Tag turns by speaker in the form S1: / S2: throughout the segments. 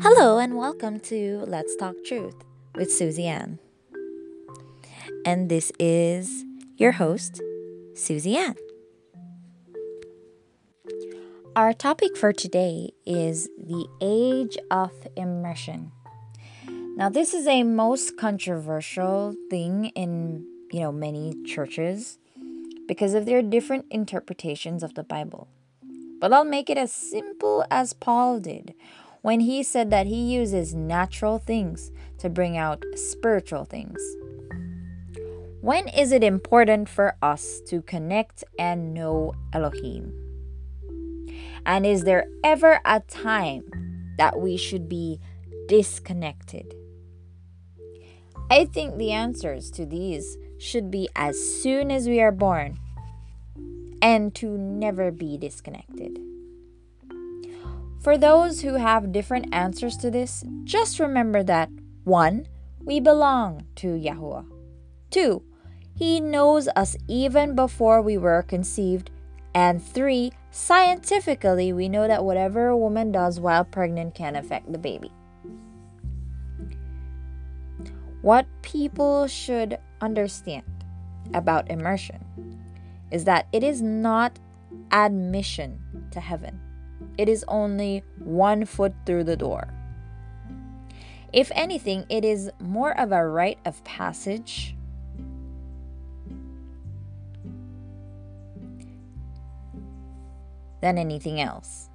S1: Hello and welcome to Let's Talk Truth with Susie Ann. And this is your host, Susie Ann. Our topic for today is the age of immersion. Now, this is a most controversial thing in, you know, many churches because of their different interpretations of the Bible. But I'll make it as simple as Paul did when he said that he uses natural things to bring out spiritual things. When is it important for us to connect and know Elohim? And is there ever a time that we should be disconnected? I think the answers to these should be as soon as we are born and to never be disconnected. For those who have different answers to this, just remember that 1. We belong to Yahuwah. 2. He knows us even before we were conceived. And 3. Scientifically, we know that whatever a woman does while pregnant can affect the baby. What people should understand about immersion is that it is not admission to heaven, it is only one foot through the door. If anything, it is more of a rite of passage. Than anything else.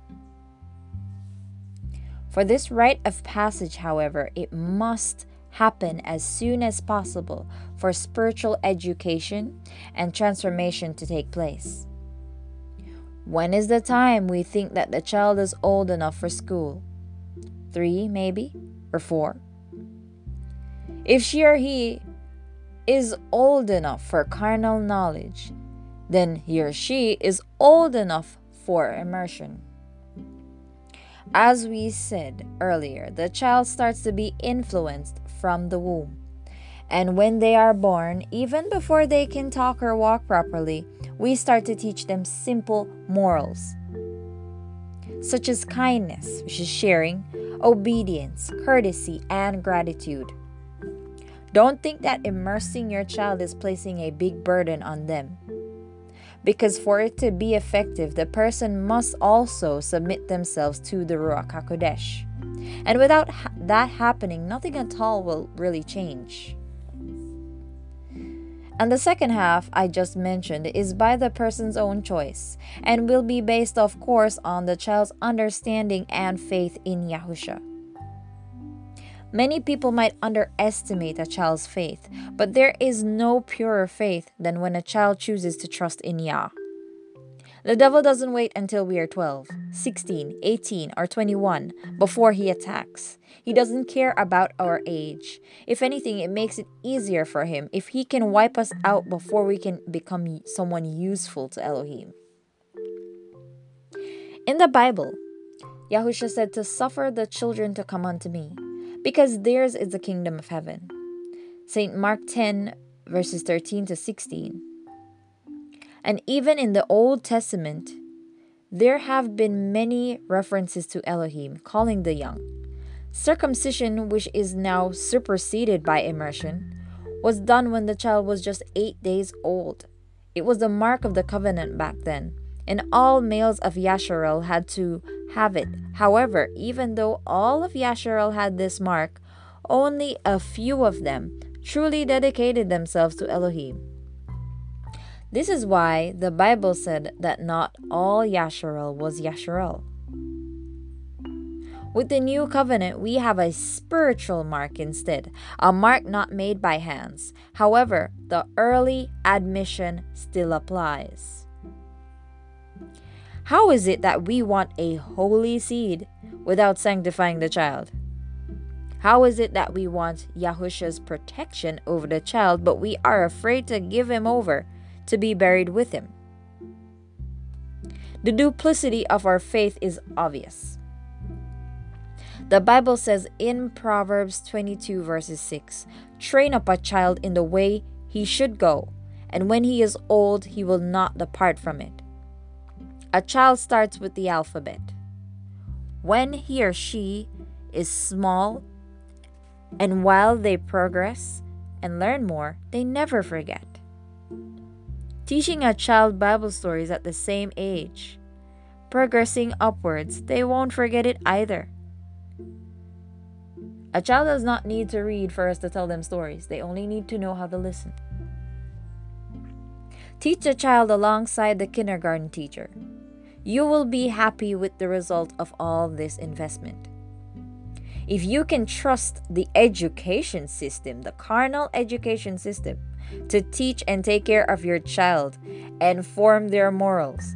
S1: For this rite of passage, however, it must happen as soon as possible for spiritual education and transformation to take place. When is the time we think that the child is old enough for school? Three, maybe, or four? If she or he is old enough for carnal knowledge, then he or she is old enough for immersion. As we said earlier, the child starts to be influenced from the womb. And when they are born, even before they can talk or walk properly, we start to teach them simple morals, such as kindness, which is sharing, obedience, courtesy, and gratitude. Don't think that immersing your child is placing a big burden on them because for it to be effective, the person must also submit themselves to the Ruach HaKodesh. And without ha- that happening, nothing at all will really change. And the second half I just mentioned is by the person's own choice and will be based, of course, on the child's understanding and faith in Yahusha. Many people might underestimate a child's faith, but there is no purer faith than when a child chooses to trust in Yah. The devil doesn't wait until we are 12, 16, 18, or 21 before he attacks. He doesn't care about our age. If anything, it makes it easier for him if he can wipe us out before we can become someone useful to Elohim. In the Bible, Yahusha said to suffer the children to come unto me because theirs is the kingdom of heaven. St. Mark 10, verses 13 to 16. And even in the Old Testament, there have been many references to Elohim calling the young. Circumcision, which is now superseded by immersion, was done when the child was just eight days old. It was the mark of the covenant back then, and all males of Yasharel had to have it. However, even though all of Yasharel had this mark, only a few of them truly dedicated themselves to Elohim. This is why the Bible said that not all Yasharel was Yasharel. With the new covenant, we have a spiritual mark instead, a mark not made by hands. However, the early admission still applies. How is it that we want a holy seed without sanctifying the child? How is it that we want Yahusha's protection over the child, but we are afraid to give him over to be buried with him? The duplicity of our faith is obvious. The Bible says in Proverbs 22, verses 6 Train up a child in the way he should go, and when he is old, he will not depart from it. A child starts with the alphabet. When he or she is small, and while they progress and learn more, they never forget. Teaching a child Bible stories at the same age, progressing upwards, they won't forget it either. A child does not need to read for us to tell them stories, they only need to know how to listen. Teach a child alongside the kindergarten teacher. You will be happy with the result of all this investment. If you can trust the education system, the carnal education system, to teach and take care of your child and form their morals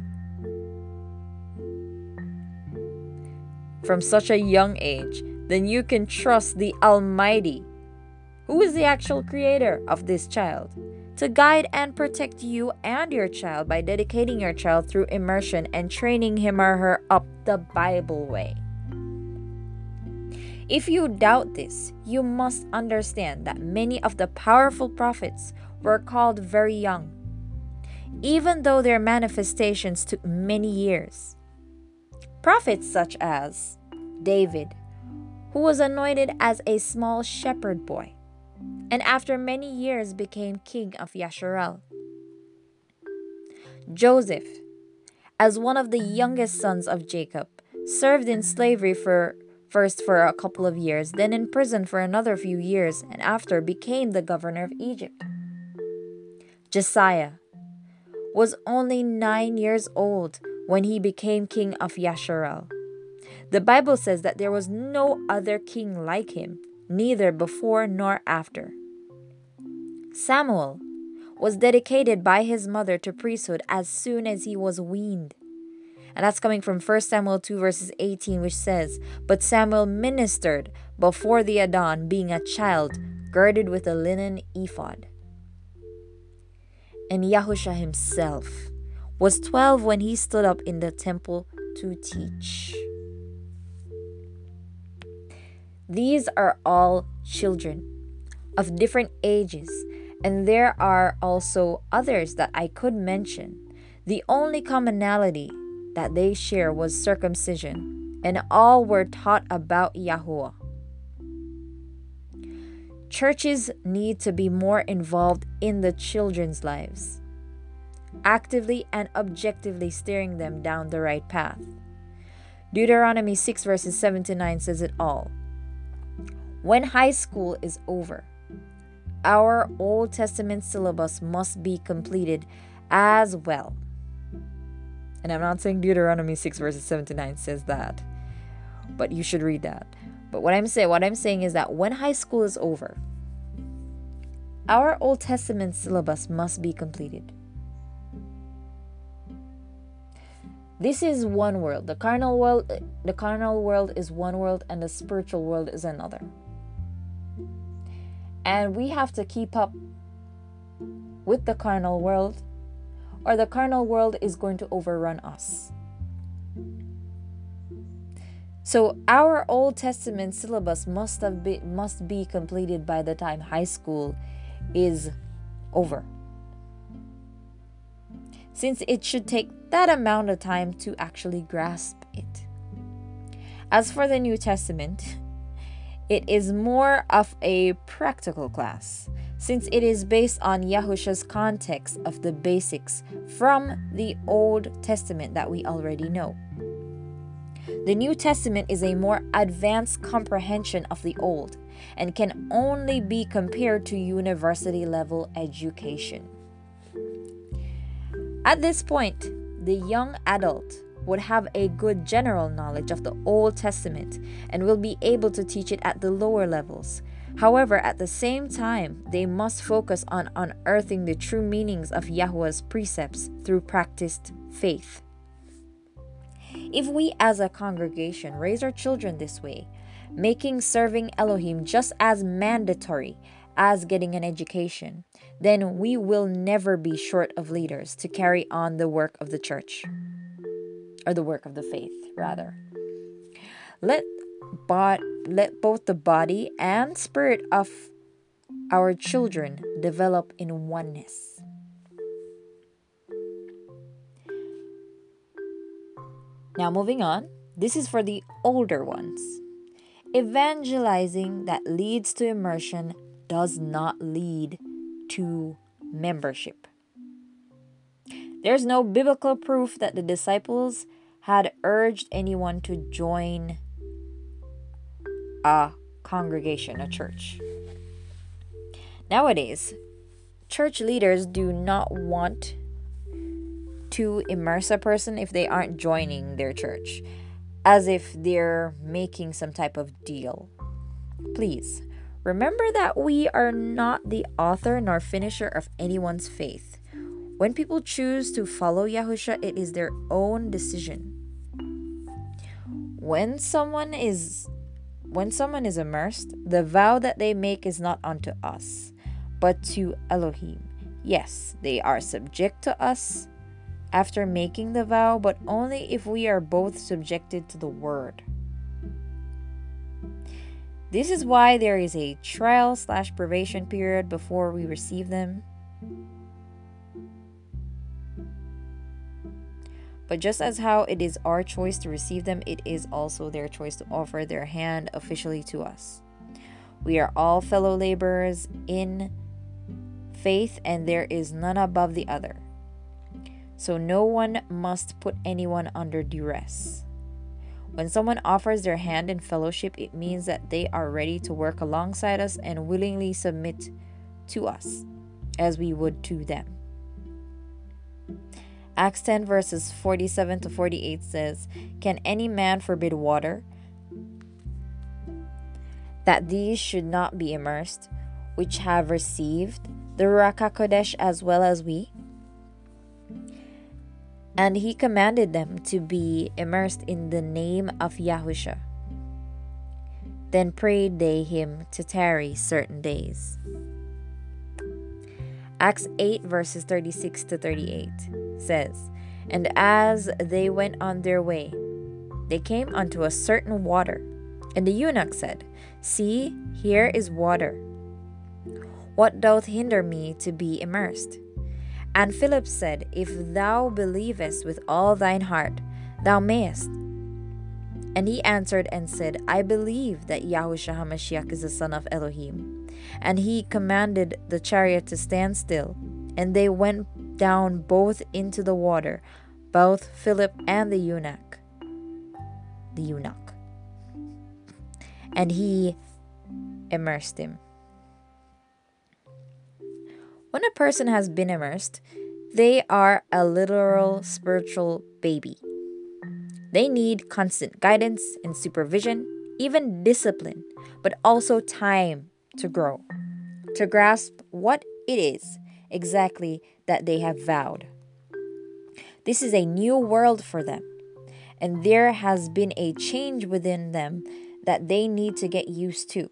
S1: from such a young age, then you can trust the Almighty, who is the actual creator of this child, to guide and protect you and your child by dedicating your child through immersion and training him or her up the Bible way. If you doubt this, you must understand that many of the powerful prophets were called very young, even though their manifestations took many years. Prophets such as David, who was anointed as a small shepherd boy, and after many years became king of Yasharel. Joseph, as one of the youngest sons of Jacob, served in slavery for first for a couple of years, then in prison for another few years, and after became the governor of Egypt. Josiah was only nine years old when he became king of Yasharel. The Bible says that there was no other king like him, neither before nor after. Samuel was dedicated by his mother to priesthood as soon as he was weaned. And that's coming from 1 Samuel 2, verses 18, which says, But Samuel ministered before the Adon, being a child, girded with a linen ephod. And Yahusha himself was 12 when he stood up in the temple to teach. These are all children of different ages, and there are also others that I could mention. The only commonality that they share was circumcision, and all were taught about Yahuwah. Churches need to be more involved in the children's lives, actively and objectively steering them down the right path. Deuteronomy 6 verses 7 to 9 says it all. When high school is over, our Old Testament syllabus must be completed as well. And I'm not saying Deuteronomy 6 verses 7 to 9 says that, but you should read that. But what I'm saying what I'm saying is that when high school is over, our Old Testament syllabus must be completed. This is one world. The carnal world the carnal world is one world and the spiritual world is another. And we have to keep up with the carnal world, or the carnal world is going to overrun us. So our Old Testament syllabus must have been must be completed by the time high school is over. Since it should take that amount of time to actually grasp it. As for the New Testament, it is more of a practical class, since it is based on Yahusha's context of the basics from the Old Testament that we already know. The New Testament is a more advanced comprehension of the Old and can only be compared to university level education. At this point, the young adult would have a good general knowledge of the Old Testament and will be able to teach it at the lower levels. However, at the same time, they must focus on unearthing the true meanings of Yahweh's precepts through practiced faith. If we as a congregation raise our children this way, making serving Elohim just as mandatory as getting an education, then we will never be short of leaders to carry on the work of the church or the work of the faith rather let but let both the body and spirit of our children develop in oneness now moving on this is for the older ones evangelizing that leads to immersion does not lead to membership. There's no biblical proof that the disciples had urged anyone to join a congregation, a church. Nowadays, church leaders do not want to immerse a person if they aren't joining their church, as if they're making some type of deal. Please remember that we are not the author nor finisher of anyone's faith. When people choose to follow Yahusha, it is their own decision. When someone is when someone is immersed, the vow that they make is not unto us, but to Elohim. Yes, they are subject to us after making the vow, but only if we are both subjected to the word. This is why there is a trial slash probation period before we receive them. But just as how it is our choice to receive them, it is also their choice to offer their hand officially to us. We are all fellow laborers in faith, and there is none above the other. So no one must put anyone under duress. When someone offers their hand in fellowship, it means that they are ready to work alongside us and willingly submit to us as we would to them. Acts 10 verses 47 to 48 says, Can any man forbid water? That these should not be immersed, which have received the Ruach HaKodesh as well as we? And he commanded them to be immersed in the name of Yahusha. Then prayed they him to tarry certain days. Acts 8 verses 36 to 38 says, And as they went on their way, they came unto a certain water. And the eunuch said, See, here is water. What doth hinder me to be immersed? And Philip said, If thou believest with all thine heart, thou mayest. And he answered and said, I believe that Yahushua HaMashiach is the Son of Elohim. And he commanded the chariot to stand still, and they went down both into the water, both Philip and the eunuch. The eunuch. And he immersed him. When a person has been immersed, they are a literal spiritual baby. They need constant guidance and supervision, even discipline, but also time to grow, to grasp what it is exactly that they have vowed. This is a new world for them, and there has been a change within them that they need to get used to.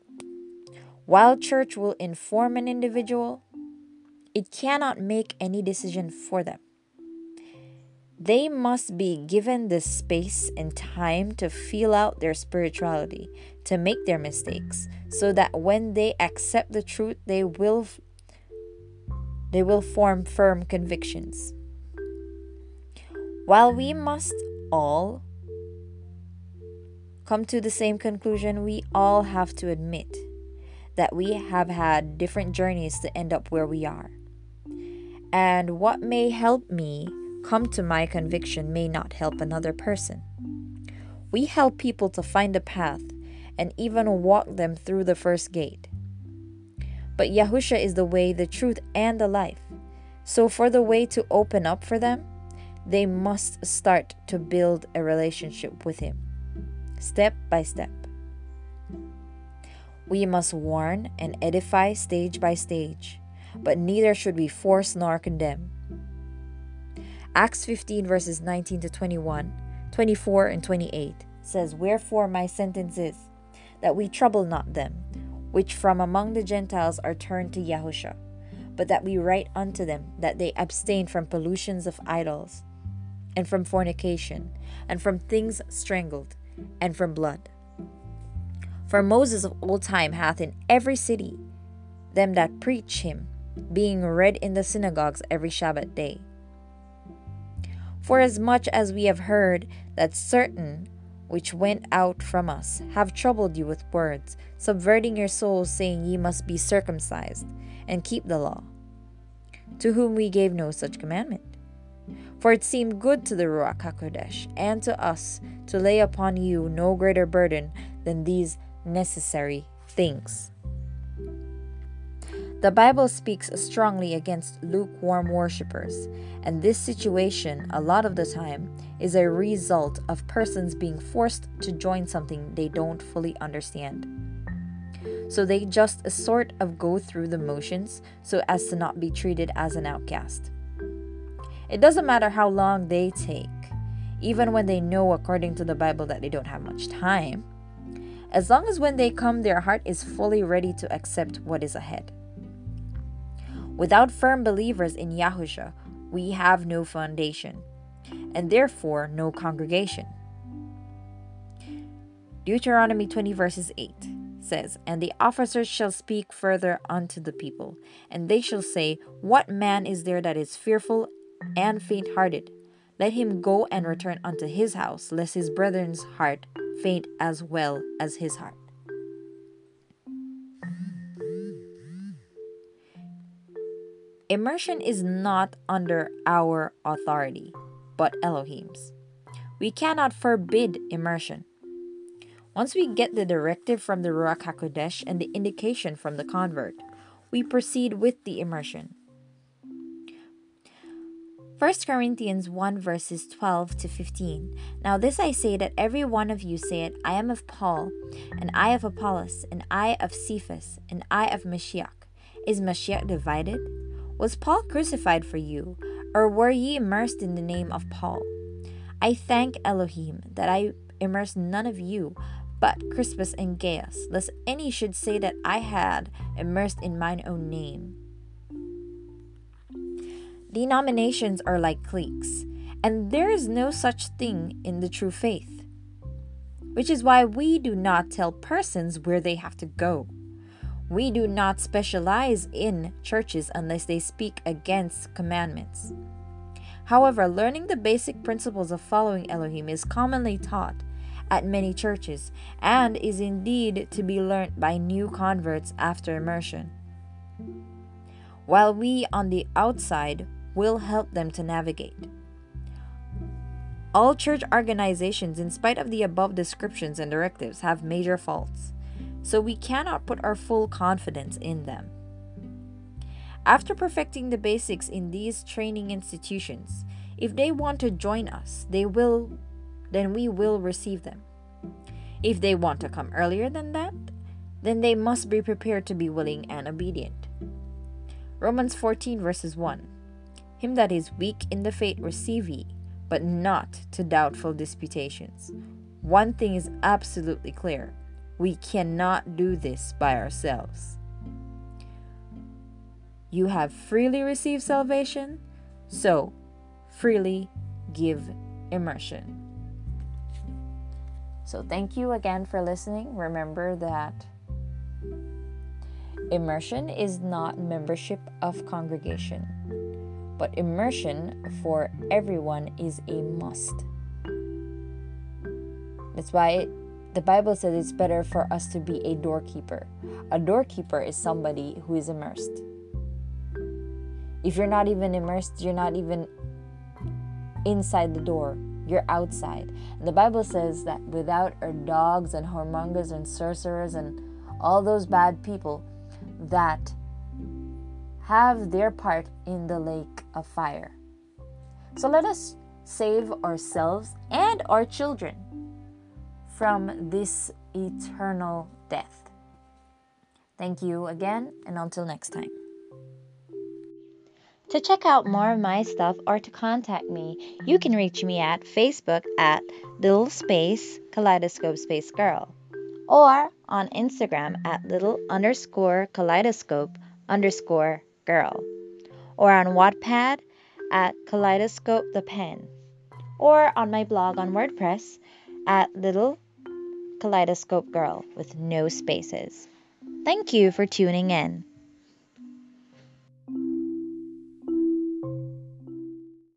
S1: While church will inform an individual, it cannot make any decision for them. They must be given the space and time to feel out their spirituality, to make their mistakes, so that when they accept the truth, they will they will form firm convictions. While we must all come to the same conclusion, we all have to admit that we have had different journeys to end up where we are. And what may help me come to my conviction may not help another person. We help people to find a path and even walk them through the first gate. But Yahusha is the way, the truth, and the life. So, for the way to open up for them, they must start to build a relationship with Him, step by step. We must warn and edify stage by stage, but neither should we force nor condemn. Acts 15, verses 19 to 21, 24, and 28 says, Wherefore my sentence is, that we trouble not them which from among the Gentiles are turned to Yahusha, but that we write unto them that they abstain from pollutions of idols, and from fornication, and from things strangled, and from blood. For Moses of old time hath in every city them that preach him, being read in the synagogues every Sabbath day. For as much as we have heard that certain which went out from us, have troubled you with words, subverting your souls, saying, Ye must be circumcised, and keep the law. To whom we gave no such commandment. For it seemed good to the Ruach HaKodesh and to us to lay upon you no greater burden than these necessary things. The Bible speaks strongly against lukewarm worshippers, and this situation, a lot of the time, is a result of persons being forced to join something they don't fully understand. So they just sort of go through the motions so as to not be treated as an outcast. It doesn't matter how long they take, even when they know according to the Bible that they don't have much time, as long as when they come, their heart is fully ready to accept what is ahead. Without firm believers in Yahusha, we have no foundation, and therefore no congregation. Deuteronomy 20, verses 8 says, And the officers shall speak further unto the people, and they shall say, What man is there that is fearful and faint hearted? Let him go and return unto his house, lest his brethren's heart faint as well as his heart. Immersion is not under our authority, but Elohim's. We cannot forbid immersion. Once we get the directive from the Ruach HaKodesh and the indication from the convert, we proceed with the immersion. 1 Corinthians 1 verses 12 to 15. Now this I say that every one of you say it, I am of Paul, and I of Apollos, and I of Cephas, and I of Mashiach. Is Mashiach divided? Was Paul crucified for you, or were ye immersed in the name of Paul? I thank Elohim that I immersed none of you, but Crispus and Gaius, lest any should say that I had immersed in mine own name. Denominations are like cliques, and there is no such thing in the true faith, which is why we do not tell persons where they have to go. We do not specialize in churches unless they speak against commandments. However, learning the basic principles of following Elohim is commonly taught at many churches and is indeed to be learnt by new converts after immersion. While we on the outside will help them to navigate. All church organizations, in spite of the above descriptions and directives, have major faults so we cannot put our full confidence in them. After perfecting the basics in these training institutions, if they want to join us, they will then we will receive them. If they want to come earlier than that, then they must be prepared to be willing and obedient. Romans 14 verses 1 Him that is weak in the faith receive ye, but not to doubtful disputations. One thing is absolutely clear we cannot do this by ourselves. You have freely received salvation, so freely give immersion. So, thank you again for listening. Remember that immersion is not membership of congregation, but immersion for everyone is a must. That's why the Bible says it's better for us to be a doorkeeper. A doorkeeper is somebody who is immersed. If you're not even immersed, you're not even inside the door, you're outside. And the Bible says that without our dogs and whoremongers and sorcerers and all those bad people that have their part in the lake of fire. So let us save ourselves and our children from this eternal death. Thank you again, and until next time.
S2: To check out more of my stuff or to contact me, you can reach me at Facebook at little space kaleidoscope space girl or on Instagram at little underscore kaleidoscope underscore girl or on Wattpad at kaleidoscope the pen or on my blog on WordPress at little Kaleidoscope Girl with no spaces. Thank you for tuning in.